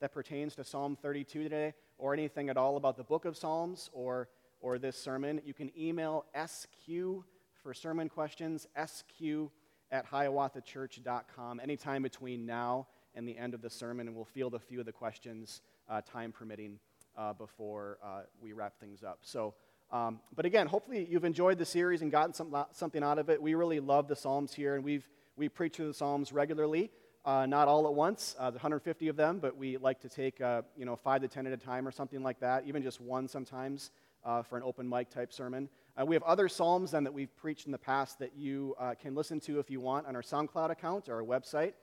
that pertains to Psalm 32 today, or anything at all about the book of Psalms or, or this sermon, you can email SQ for sermon questions, SQ at hiawathachurch.com anytime between now and the end of the sermon, and we'll field a few of the questions, uh, time permitting, uh, before uh, we wrap things up. So, um, but again, hopefully you've enjoyed the series and gotten some, something out of it. We really love the Psalms here, and we've we preach through the Psalms regularly. Uh, not all at once, uh, 150 of them, but we like to take uh, you know five to ten at a time or something like that, even just one sometimes uh, for an open mic type sermon. Uh, we have other psalms then that we've preached in the past that you uh, can listen to if you want on our SoundCloud account or our website,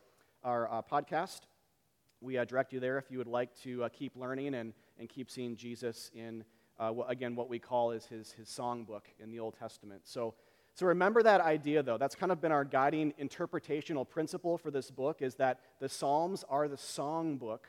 our podcast. We direct you there if you would like to keep learning and, and keep seeing Jesus in again what we call is his his songbook in the Old Testament. So so remember that idea, though. That's kind of been our guiding interpretational principle for this book is that the Psalms are the songbook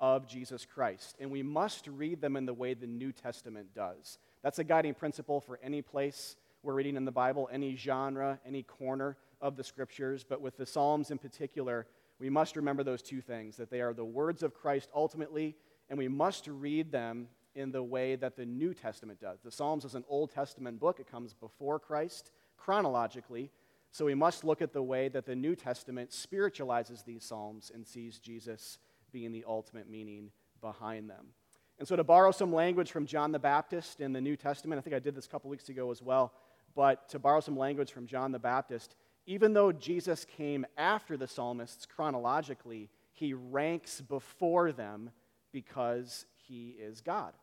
of Jesus Christ, and we must read them in the way the New Testament does. That's a guiding principle for any place we're reading in the Bible, any genre, any corner of the scriptures. But with the Psalms in particular, we must remember those two things that they are the words of Christ ultimately, and we must read them in the way that the New Testament does. The Psalms is an Old Testament book, it comes before Christ chronologically. So we must look at the way that the New Testament spiritualizes these Psalms and sees Jesus being the ultimate meaning behind them. And so, to borrow some language from John the Baptist in the New Testament, I think I did this a couple weeks ago as well, but to borrow some language from John the Baptist, even though Jesus came after the psalmists chronologically, he ranks before them because he is God.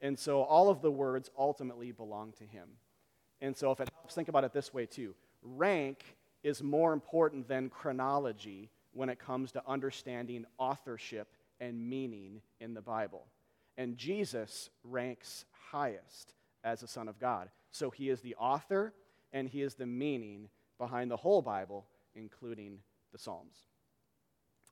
And so, all of the words ultimately belong to him. And so, if it helps, think about it this way too rank is more important than chronology when it comes to understanding authorship and meaning in the Bible. And Jesus ranks highest as a Son of God. So he is the author and he is the meaning behind the whole Bible, including the Psalms.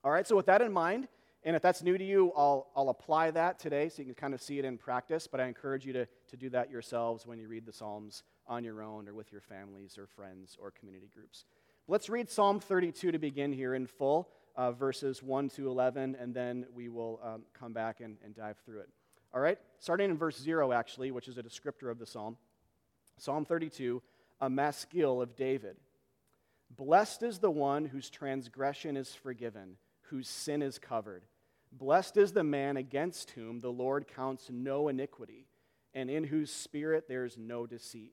All right, so with that in mind, and if that's new to you, I'll, I'll apply that today so you can kind of see it in practice, but I encourage you to, to do that yourselves when you read the Psalms on your own or with your families or friends or community groups. Let's read Psalm 32 to begin here in full, uh, verses 1 to 11, and then we will um, come back and, and dive through it. All right, starting in verse 0, actually, which is a descriptor of the psalm. Psalm 32, a maskil of David. Blessed is the one whose transgression is forgiven, whose sin is covered. Blessed is the man against whom the Lord counts no iniquity, and in whose spirit there is no deceit.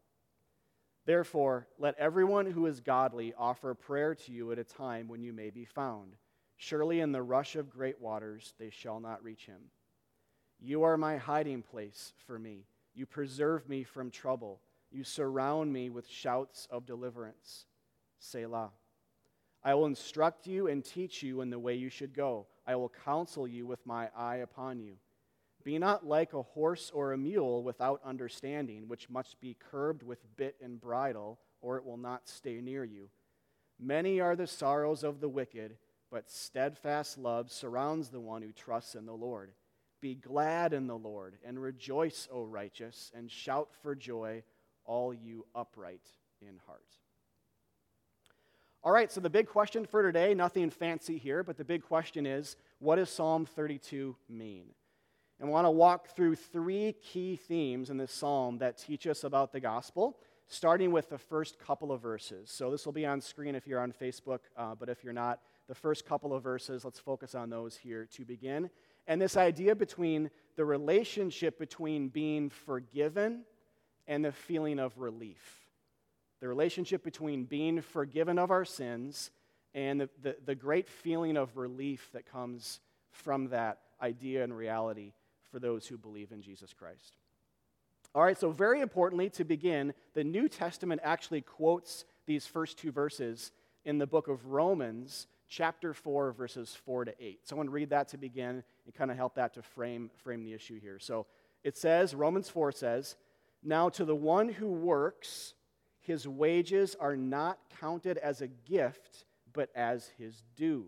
Therefore, let everyone who is godly offer prayer to you at a time when you may be found. Surely in the rush of great waters they shall not reach him. You are my hiding place for me. You preserve me from trouble. You surround me with shouts of deliverance. Selah. I will instruct you and teach you in the way you should go. I will counsel you with my eye upon you. Be not like a horse or a mule without understanding, which must be curbed with bit and bridle, or it will not stay near you. Many are the sorrows of the wicked, but steadfast love surrounds the one who trusts in the Lord. Be glad in the Lord, and rejoice, O righteous, and shout for joy, all you upright in heart. All right, so the big question for today, nothing fancy here, but the big question is what does Psalm 32 mean? And want to walk through three key themes in this psalm that teach us about the gospel, starting with the first couple of verses. So this will be on screen if you're on Facebook, uh, but if you're not, the first couple of verses, let's focus on those here to begin. And this idea between the relationship between being forgiven and the feeling of relief the relationship between being forgiven of our sins and the, the, the, great feeling of relief that comes from that idea and reality for those who believe in Jesus Christ. All right, so very importantly, to begin, the New Testament actually quotes these first two verses in the book of Romans, chapter 4, verses 4 to 8. So I want to read that to begin and kind of help that to frame, frame the issue here. So It says, Romans 4 says, Now to the one who works, his wages are not counted as a gift, but as his due.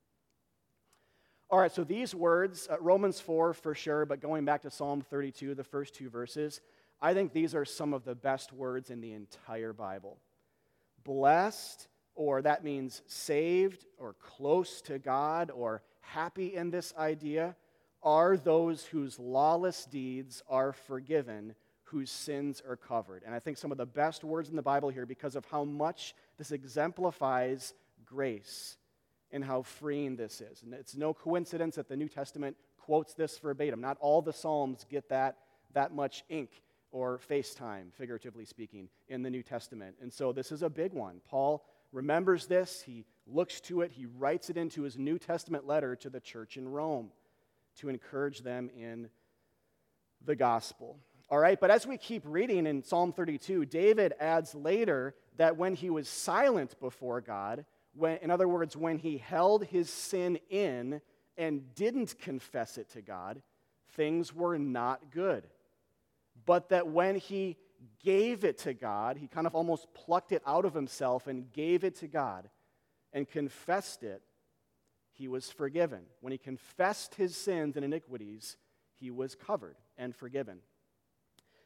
All right, so these words, uh, Romans 4 for sure, but going back to Psalm 32, the first two verses, I think these are some of the best words in the entire Bible. Blessed, or that means saved, or close to God, or happy in this idea, are those whose lawless deeds are forgiven, whose sins are covered. And I think some of the best words in the Bible here because of how much this exemplifies grace and how freeing this is. And it's no coincidence that the New Testament quotes this verbatim. Not all the Psalms get that, that much ink or FaceTime, figuratively speaking, in the New Testament. And so this is a big one. Paul remembers this, he looks to it, he writes it into his New Testament letter to the church in Rome to encourage them in the gospel. All right, but as we keep reading in Psalm 32, David adds later that when he was silent before God, when, in other words, when he held his sin in and didn't confess it to God, things were not good. But that when he gave it to God, he kind of almost plucked it out of himself and gave it to God and confessed it, he was forgiven. When he confessed his sins and iniquities, he was covered and forgiven.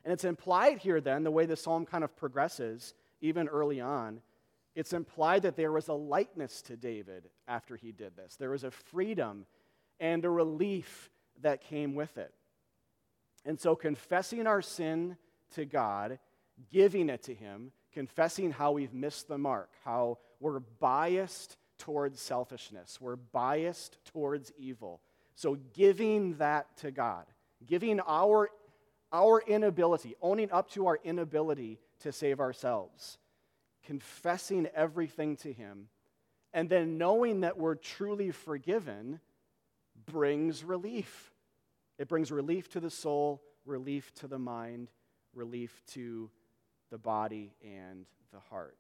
And it's implied here, then, the way the psalm kind of progresses, even early on, it's implied that there was a lightness to David after he did this. There was a freedom and a relief that came with it. And so, confessing our sin to God, giving it to Him, confessing how we've missed the mark, how we're biased towards selfishness, we're biased towards evil. So, giving that to God, giving our, our inability, owning up to our inability to save ourselves confessing everything to Him, and then knowing that we're truly forgiven brings relief. It brings relief to the soul, relief to the mind, relief to the body and the heart.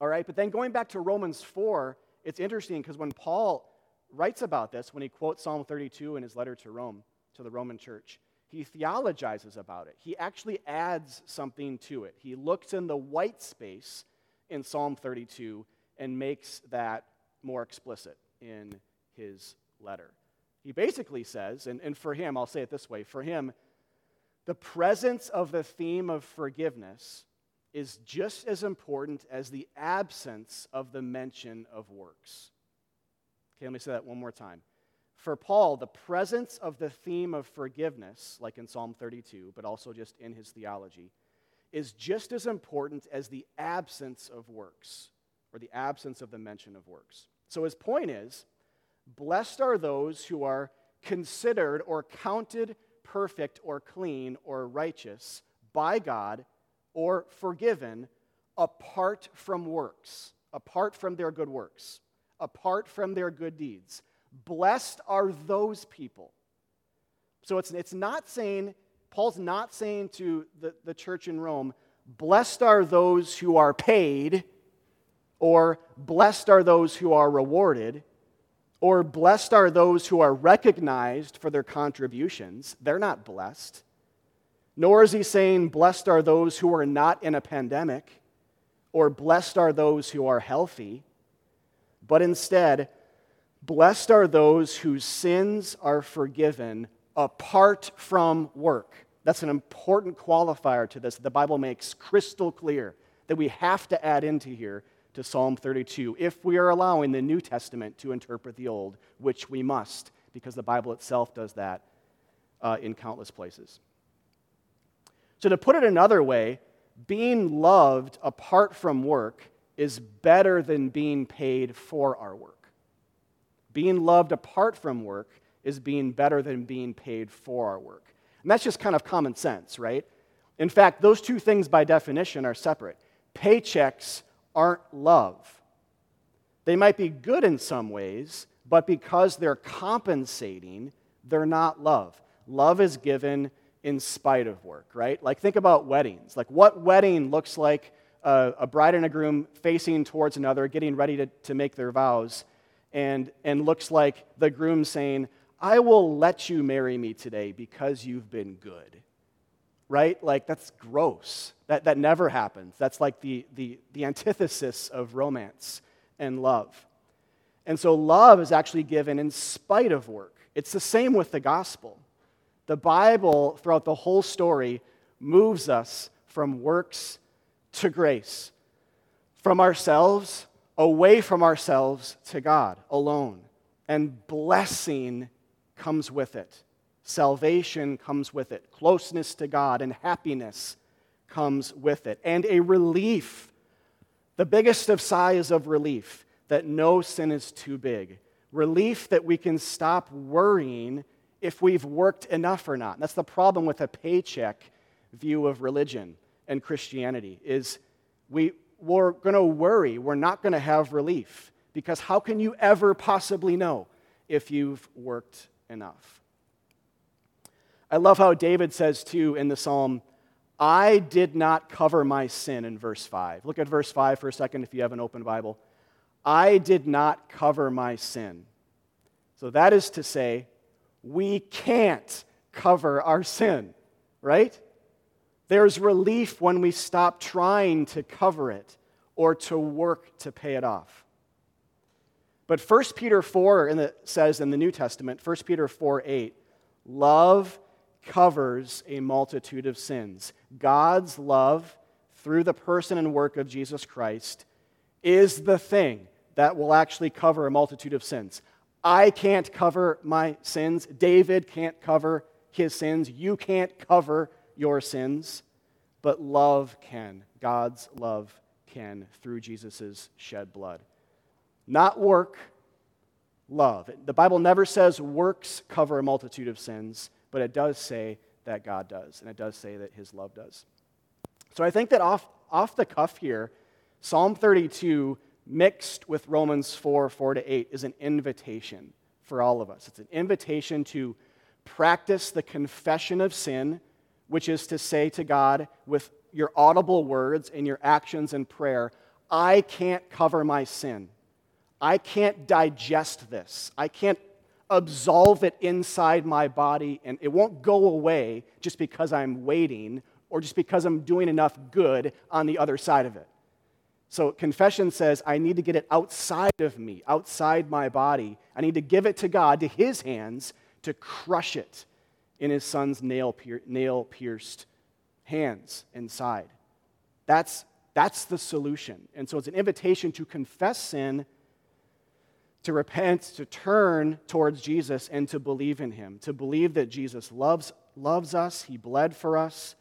All right, but then going back to Romans 4, it's interesting because when Paul writes about this, when he quotes Psalm 32 in his letter to Rome, to the Roman church, he theologizes about it. He actually adds something to it. He looks in the white space in Psalm 32 and makes that more explicit in his letter. He basically says, and, and for him, I'll say it this way for him, the presence of the theme of forgiveness is just as important as the absence of the mention of works. Okay, let me say that one more time. For Paul, the presence of the theme of forgiveness, like in Psalm 32, but also just in his theology, is just as important as the absence of works, or the absence of the mention of works. So his point is blessed are those who are considered or counted perfect or clean or righteous by God or forgiven apart from works, apart from their good works, apart from their good deeds. Blessed are those people. So it's, it's not saying, Paul's not saying to the, the church in Rome, blessed are those who are paid, or blessed are those who are rewarded, or blessed are those who are recognized for their contributions. They're not blessed. Nor is he saying, blessed are those who are not in a pandemic, or blessed are those who are healthy. But instead, Blessed are those whose sins are forgiven apart from work. That's an important qualifier to this. The Bible makes crystal clear that we have to add into here to Psalm 32 if we are allowing the New Testament to interpret the Old, which we must, because the Bible itself does that uh, in countless places. So, to put it another way, being loved apart from work is better than being paid for our work. Being loved apart from work is being better than being paid for our work. And that's just kind of common sense, right? In fact, those two things by definition are separate. Paychecks aren't love. They might be good in some ways, but because they're compensating, they're not love. Love is given in spite of work, right? Like, think about weddings. Like, what wedding looks like a, a bride and a groom facing towards another, getting ready to, to make their vows, and, and looks like the groom saying, I will let you marry me today because you've been good. Right? Like, that's gross. That, that never happens. That's like the, the, the antithesis of romance and love. And so, love is actually given in spite of work. It's the same with the gospel. The Bible, throughout the whole story, moves us from works to grace, from ourselves, away from ourselves to God alone. And blessing comes with it. Salvation comes with it. Closeness to God and happiness comes with it. And a relief, the biggest of sighs of relief, that no sin is too big. Relief that we can stop worrying if we've worked enough or not. That's the problem with a paycheck view of religion and Christianity is we, we're going to worry. We're not going to have relief because how can you ever possibly know if you've worked enough? I love how David says, too, in the psalm, I did not cover my sin in verse 5. Look at verse 5 for a second if you have an open Bible. I did not cover my sin. So that is to say, we can't cover our sin, right? There's relief when we stop trying to cover it or to work to pay it off. But 1 Peter 4 in the, says in the New Testament, 1 Peter 4 8, love covers a multitude of sins. God's love through the person and work of Jesus Christ is the thing that will actually cover a multitude of sins. I can't cover my sins. David can't cover his sins. You can't cover your sins. But love can. God's love can through Jesus' shed blood. Not work, love. The Bible never says works cover a multitude of sins, but it does say that God does, and it does say that his love does. So I think that off, off the cuff here, Psalm 32 mixed with Romans 4 4 to 8 is an invitation for all of us. It's an invitation to practice the confession of sin, which is to say to God with your audible words and your actions and prayer, I can't cover my sin. I can't digest this. I can't absolve it inside my body, and it won't go away just because I'm waiting or just because I'm doing enough good on the other side of it. So confession says, I need to get it outside of me, outside my body. I need to give it to God, to his hands, to crush it in his son's nail, nail pierced hands inside. That's, that's the solution. And so it's an invitation to confess sin, to repent, to turn towards Jesus, and to believe in him, to believe that Jesus loves, loves us, he bled for us,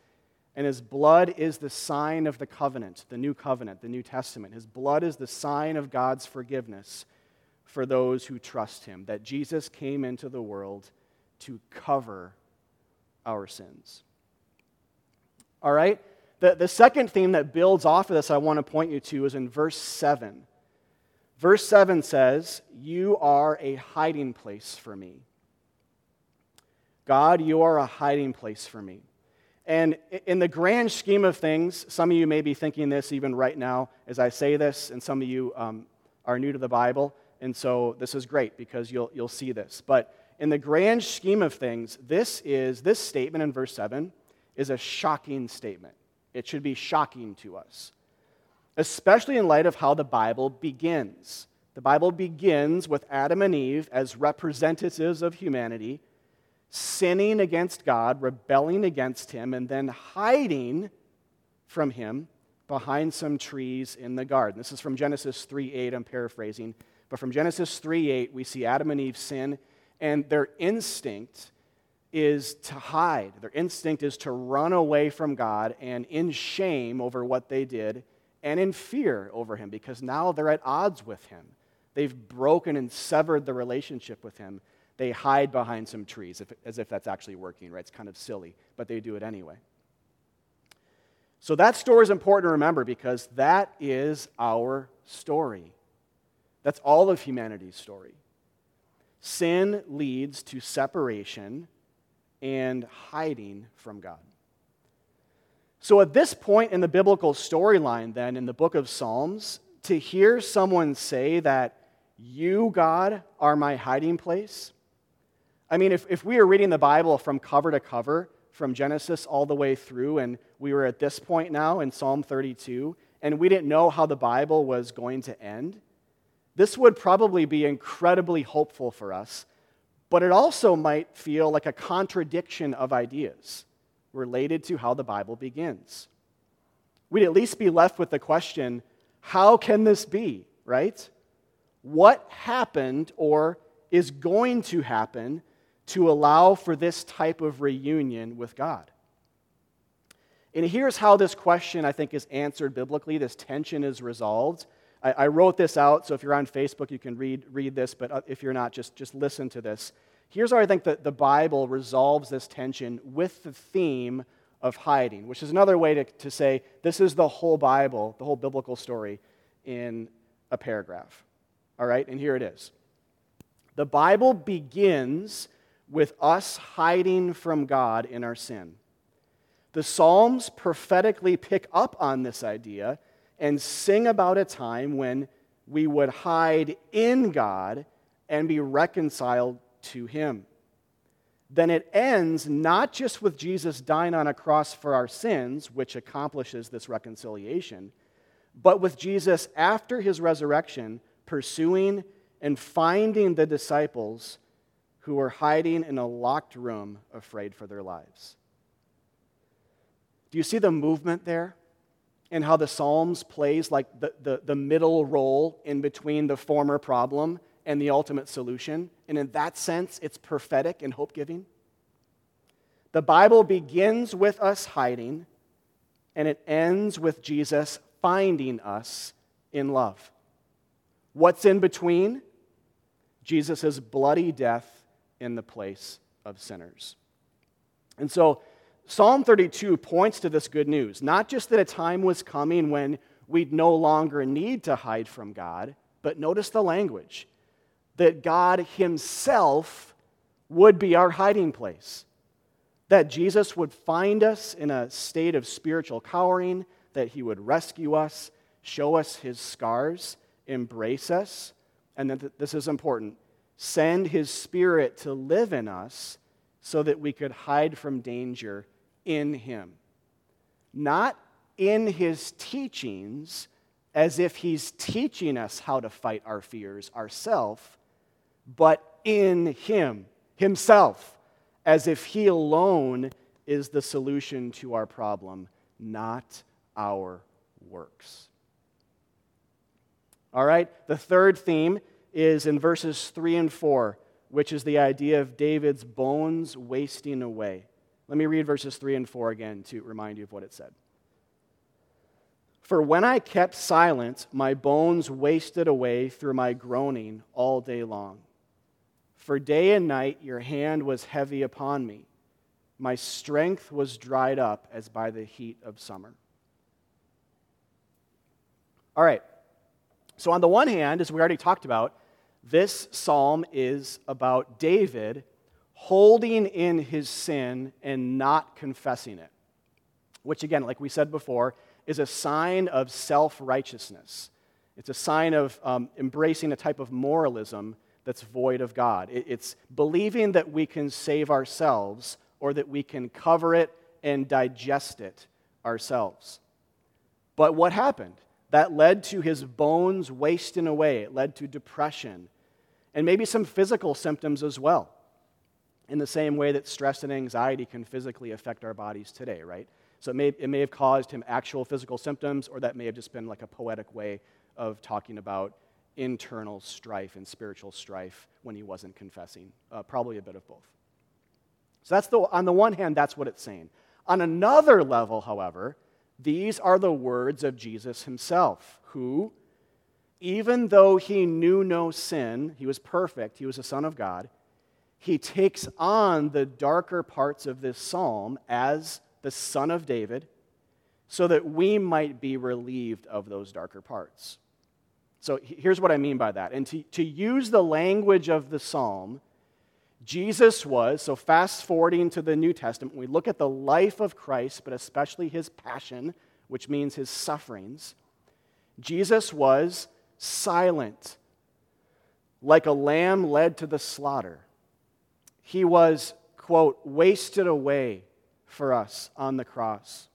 and his blood is the sign of the covenant, the new covenant, the New Testament. His blood is the sign of God's forgiveness for those who trust him, that Jesus came into the world to cover our sins. All right? The, the second theme that builds off of this I want to point you to is in verse 7. Verse 7 says, You are a hiding place for me. God, you are a hiding place for me. And in the grand scheme of things, some of you may be thinking this even right now as I say this, and some of you um, are new to the Bible, and so this is great because you'll, you'll see this. But in the grand scheme of things, this is this statement in verse 7 is a shocking statement. It should be shocking to us, especially in light of how the Bible begins. The Bible begins with Adam and Eve as representatives of humanity sinning against God, rebelling against Him, and then hiding from Him behind some trees in the garden. This is from Genesis 3 8, I'm paraphrasing. But from Genesis 3 8, we see Adam and Eve sin, and their instinct is to hide. Their instinct is to run away from God and in shame over what they did and in fear over Him because now they're at odds with Him. They've broken and severed the relationship with Him they hide behind some trees if, as if that's actually working, right? It's kind of silly, but they do it anyway. So that story is important to remember because that is our story. That's all of humanity's story. Sin leads to separation and hiding from God. So, at this point in the biblical storyline, then, in the book of Psalms, to hear someone say that you, God, are my hiding place, I mean, if, if we were reading the Bible from cover to cover, from Genesis all the way through, and we were at this point now in Psalm 32, and we didn't know how the Bible was going to end, this would probably be incredibly hopeful for us, but it also might feel like a contradiction of ideas related to how the Bible begins. We'd at least be left with the question how can this be, right? What happened or is going to happen to allow for this type of reunion with God? And here's how this question, I think, is answered biblically. This tension is resolved. I, I, wrote this out, so if you're on Facebook, you can read, read this, but uh, if you're not, just, just listen to this. Here's how I think that the Bible resolves this tension with the theme of hiding, which is another way to, to say this is the whole Bible, the whole biblical story in a paragraph. All right, and here it is. The Bible begins with us hiding from God in our sin. The Psalms prophetically pick up on this idea and sing about a time when we would hide in God and be reconciled to Him. Then it ends not just with Jesus dying on a cross for our sins, which accomplishes this reconciliation, but with Jesus after his resurrection pursuing and finding the disciples who were hiding in a locked room afraid for their lives. Do you see the movement there? And how the Psalms plays like the, the, the middle role in between the former problem and the ultimate solution. And in that sense, it's prophetic and hope giving. The Bible begins with us hiding, and it ends with Jesus finding us in love. What's in between? Jesus' bloody death in the place of sinners. And so, Psalm 32 points to this good news. Not just that a time was coming when we'd no longer need to hide from God, but notice the language that God Himself would be our hiding place. That Jesus would find us in a state of spiritual cowering, that He would rescue us, show us His scars, embrace us, and that this is important send His Spirit to live in us so that we could hide from danger in him. Not in his teachings, as if he's teaching us how to fight our fears ourselves, but in him, himself, as if he alone is the solution to our problem, not our works. All right, the third theme is in verses 3 and 4, which is the idea of David's bones wasting away. Let me read verses 3 and 4 again to remind you of what it said. For when I kept silent, my bones wasted away through my groaning all day long. For day and night your hand was heavy upon me. My strength was dried up as by the heat of summer. All right. So, on the one hand, as we already talked about, this psalm is about David holding in his sin and not confessing it, which, again, like we said before, is a sign of self righteousness. It's a sign of um, embracing a type of moralism that's void of God. It's believing that we can save ourselves or that we can cover it and digest it ourselves. But what happened? That led to his bones wasting away. It led to depression and maybe some physical symptoms as well in the same way that stress and anxiety can physically affect our bodies today, right? So it may, it may have caused him actual physical symptoms, or that may have just been like a poetic way of talking about internal strife and spiritual strife when he wasn't confessing. Uh, probably a bit of both. So that's the, on the one hand, that's what it's saying. On another level, however, these are the words of Jesus himself, who, even though he knew no sin, he was perfect, he was a son of God, he takes on the darker parts of this psalm as the son of David, so that we might be relieved of those darker parts. So here's what I mean by that. And to, to use the language of the psalm, Jesus was, so fast forwarding to the New Testament, we look at the life of Christ, but especially his passion, which means his sufferings. Jesus was silent, like a lamb led to the slaughter. He was, quote, wasted away for us on the cross.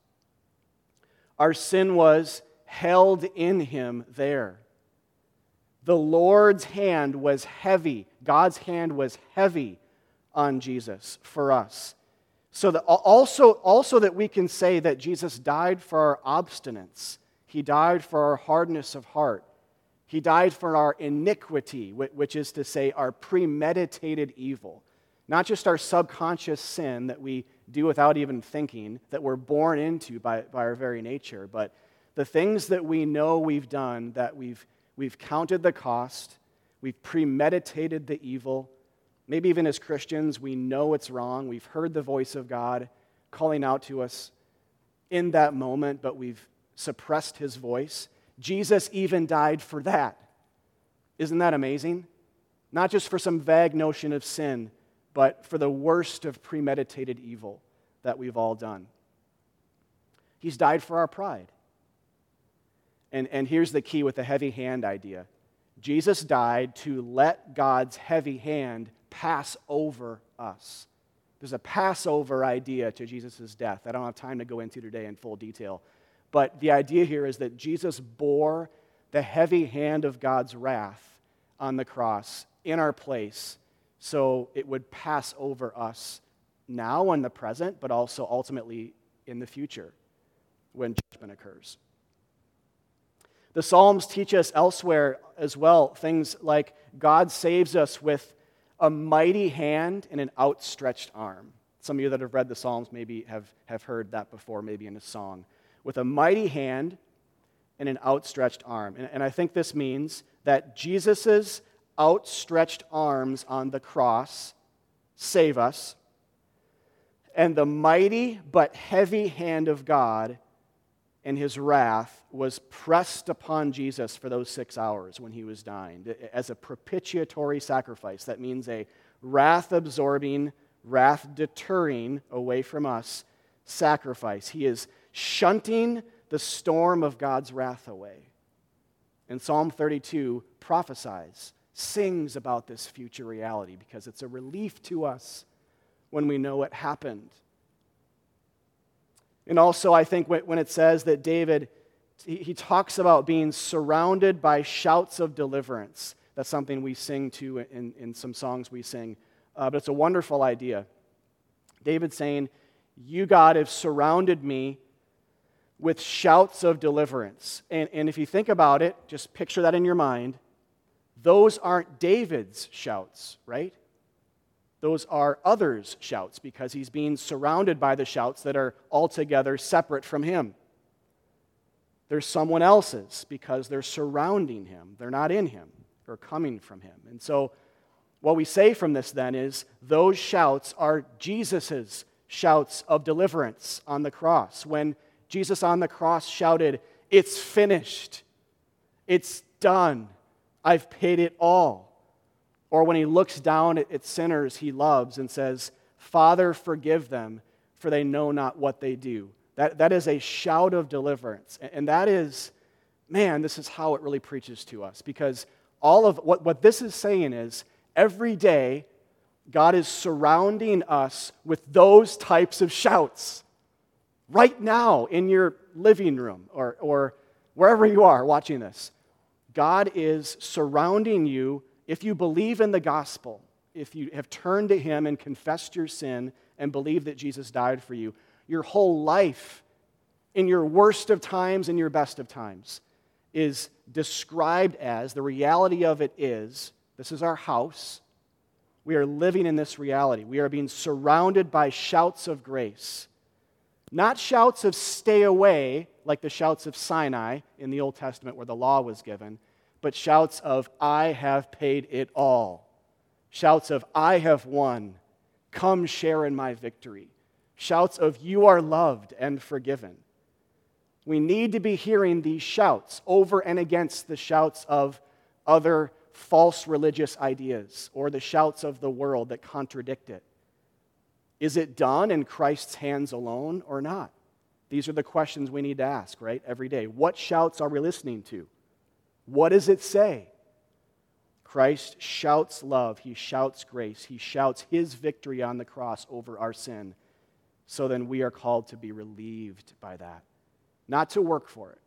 Our sin was held in him there. The Lord's hand was heavy. God's hand was heavy on Jesus for us. So that also, also that we can say that Jesus died for our obstinance. He died for our hardness of heart. He died for our iniquity, which is to say, our premeditated evil. Not just our subconscious sin that we do without even thinking, that we're born into by, by our very nature, but the things that we know we've done, that we've, we've counted the cost, we've premeditated the evil. Maybe even as Christians, we know it's wrong. We've heard the voice of God calling out to us in that moment, but we've suppressed his voice. Jesus even died for that. Isn't that amazing? Not just for some vague notion of sin, but for the worst of premeditated evil that we've all done. He's died for our pride. And, and here's the key with the heavy hand idea Jesus died to let God's heavy hand pass over us. There's a Passover idea to Jesus' death. I don't have time to go into today in full detail. But the idea here is that Jesus bore the heavy hand of God's wrath on the cross in our place so it would pass over us now in the present, but also ultimately in the future when judgment occurs. The Psalms teach us elsewhere as well things like God saves us with a mighty hand and an outstretched arm. Some of you that have read the Psalms maybe have, have heard that before, maybe in a song. With a mighty hand and an outstretched arm. And, and I think this means that Jesus' outstretched arms on the cross save us, and the mighty but heavy hand of God and his wrath was pressed upon Jesus for those six hours when he was dying as a propitiatory sacrifice. That means a wrath absorbing, wrath deterring away from us sacrifice. He is shunting the storm of God's wrath away. And Psalm 32 prophesies sings about this future reality because it's a relief to us when we know it happened. And also, I think when it says that David, he talks about being surrounded by shouts of deliverance. That's something we sing to in, in some songs we sing. Uh, but it's a wonderful idea. David saying, You, God, have surrounded me with shouts of deliverance. And, and if you think about it, just picture that in your mind those aren't David's shouts, right? Those are others' shouts because he's being surrounded by the shouts that are altogether separate from him. They're someone else's because they're surrounding him. They're not in him or coming from him. And so, what we say from this then is those shouts are Jesus's shouts of deliverance on the cross. When Jesus on the cross shouted, It's finished, it's done, I've paid it all. Or when he looks down at, sinners he loves and says, Father, forgive them, for they know not what they do. That, that is a shout of deliverance. And that is, man, this is how it really preaches to us. Because all of what, what this is saying is every day, God is surrounding us with those types of shouts. Right now, in your living room or, or wherever you are watching this, God is surrounding you if you believe in the gospel, if you have turned to Him and confessed your sin and believe that Jesus died for you. Your whole life, in your worst of times and your best of times, is described as the reality of it is this is our house. We are living in this reality. We are being surrounded by shouts of grace. Not shouts of stay away, like the shouts of Sinai in the Old Testament where the law was given, but shouts of, I have paid it all. Shouts of, I have won. Come share in my victory. Shouts of, You are loved and forgiven. We need to be hearing these shouts over and against the shouts of other false religious ideas or the shouts of the world that contradict it. Is it done in Christ's hands alone or not? These are the questions we need to ask, right, every day. What shouts are we listening to? What does it say? Christ shouts love, he shouts grace, he shouts his victory on the cross over our sin. So then we are called to be relieved by that. Not to work for it,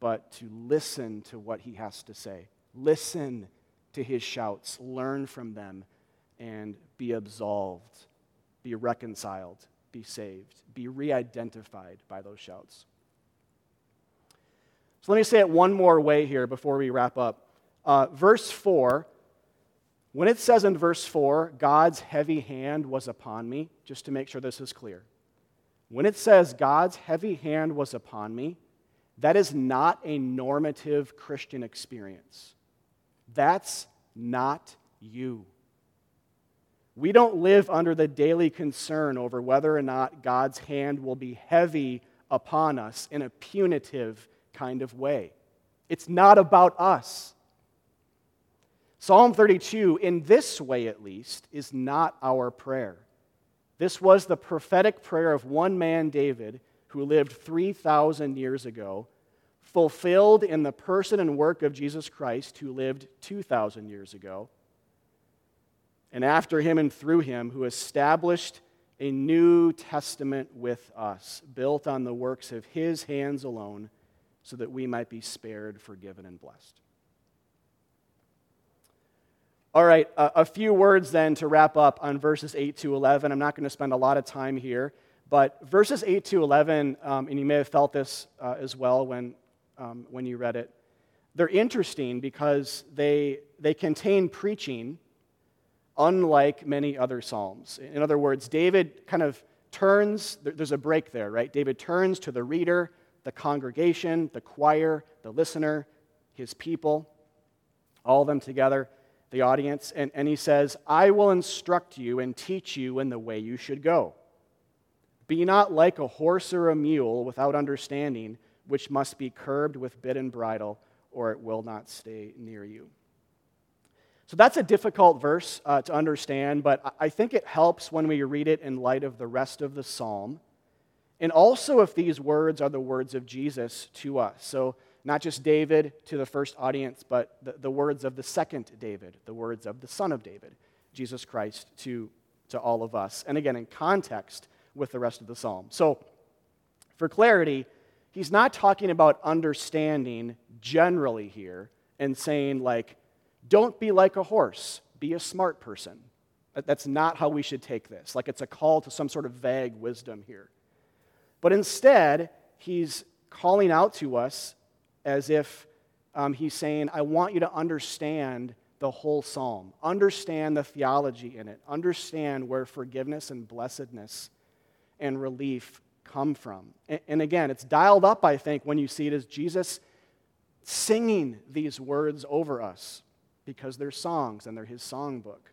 but to listen to what he has to say. Listen to his shouts, learn from them, and be absolved, be reconciled, be saved, be re identified by those shouts. Let me say it one more way here before we wrap up. Uh, verse 4, when it says in verse 4, God's heavy hand was upon me, just to make sure this is clear. When it says God's heavy hand was upon me, that is not a normative Christian experience. That's not you. We don't live under the daily concern over whether or not God's hand will be heavy upon us in a punitive kind of way. It's not about us. Psalm 32, in this way at least, is not our prayer. This was the prophetic prayer of one man, David, who lived 3,000 years ago, fulfilled in the person and work of Jesus Christ, who lived 2,000 years ago. And after him and through him, who established a new testament with us, built on the works of his hands alone, so that we might be spared, forgiven, and blessed. All right, a, a few words then to wrap up on verses 8 to 11. I'm not going to spend a lot of time here, but verses 8 to 11, um, and you may have felt this uh, as well when, um, when you read it, they're interesting because they, they contain preaching unlike many other Psalms. In other words, David kind of turns, there's a break there, right? David turns to the reader, the congregation, the choir, the listener, his people, all of them together the audience, and, and he says, I will instruct you and teach you in the way you should go. Be not like a horse or a mule without understanding, which must be curbed with bit and bridle, or it will not stay near you. So that's a difficult verse uh, to understand, but I think it helps when we read it in light of the rest of the psalm. And also if these words are the words of Jesus to us. So not just David to the first audience, but the, the words of the second David, the words of the son of David, Jesus Christ, to, to all of us. And again, in context with the rest of the psalm. So, for clarity, he's not talking about understanding generally here and saying, like, don't be like a horse, be a smart person. That's not how we should take this. Like, it's a call to some sort of vague wisdom here. But instead, he's calling out to us as if um, he's saying, I want you to understand the whole psalm, understand the theology in it, understand where forgiveness and blessedness and relief come from. And, and again, it's dialed up, I think, when you see it as Jesus singing these words over us because they're songs and they're his songbook.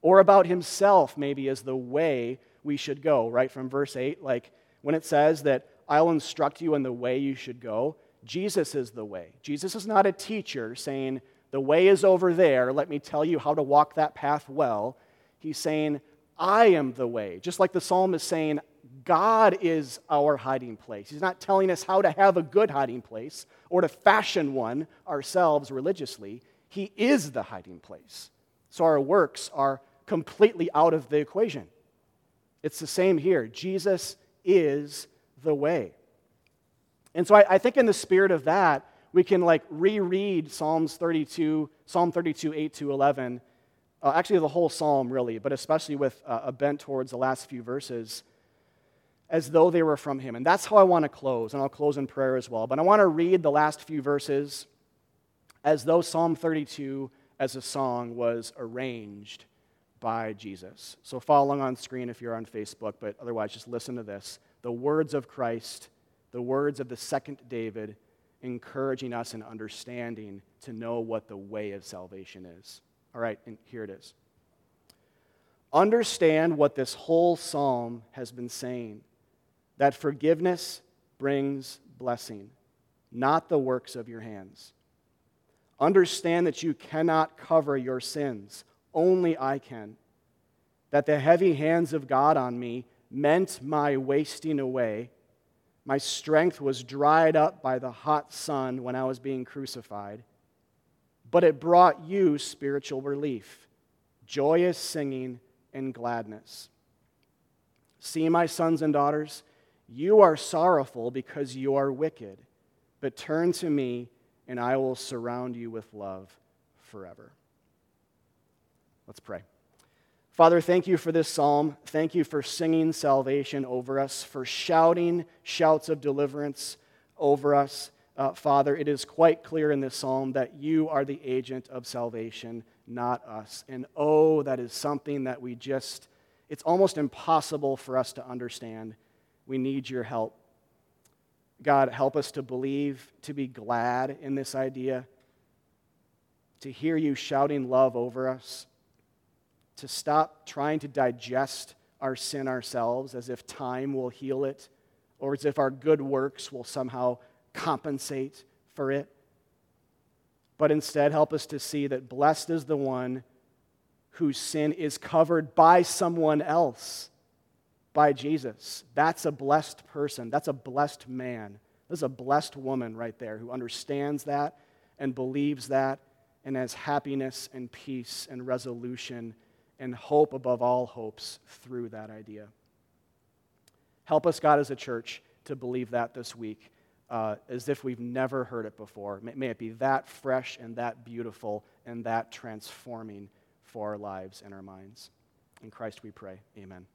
Or about himself, maybe, as the way we should go, right? From verse 8, like when it says that I'll instruct you in the way you should go. Jesus is the way. Jesus is not a teacher saying, The way is over there. Let me tell you how to walk that path well. He's saying, I am the way. Just like the psalm is saying, God is our hiding place. He's not telling us how to have a good hiding place or to fashion one ourselves religiously. He is the hiding place. So our works are completely out of the equation. It's the same here. Jesus is the way. And so I, I think in the spirit of that, we can like reread Psalms 32, Psalm 32, 8 to 11. Uh, actually, the whole psalm, really, but especially with uh, a bent towards the last few verses, as though they were from him. And that's how I want to close, and I'll close in prayer as well. But I want to read the last few verses as though Psalm 32 as a song was arranged by Jesus. So follow along on screen if you're on Facebook, but otherwise just listen to this the words of Christ, the words of the second David, encouraging us and understanding to know what the way of salvation is. All right, and here it is. Understand what this whole psalm has been saying that forgiveness, brings blessing, not the works of your hands. Understand that you cannot cover your sins, only I can. That the heavy hands of God on me meant my wasting away. My strength was dried up by the hot sun when I was being crucified. But it brought you spiritual relief, joyous singing, and gladness. See, my sons and daughters, you are sorrowful because you are wicked, but turn to me, and I will surround you with love forever. Let's pray. Father, thank you for this psalm. Thank you for singing salvation over us, for shouting shouts of deliverance over us. Uh, Father, it is quite clear in this psalm that you are the agent of salvation, not us. And oh, that is something that we just, it's almost impossible for us to understand. We need your help. God, help us to believe, to be glad in this idea, to hear you shouting love over us, to stop trying to digest our sin ourselves as if time will heal it or as if our good works will somehow compensate for it. But instead, help us to see that blessed is the one whose sin is covered by someone else by Jesus. That's a blessed person. That's a blessed man. This is a blessed woman right there who understands that and believes that and has happiness and peace and resolution and hope above all hopes through that idea. Help us, God, as a church, to believe that this week uh, as if we've never heard it before. May, may it be that fresh and that beautiful and that transforming for our lives and our minds. In Christ we pray. Amen.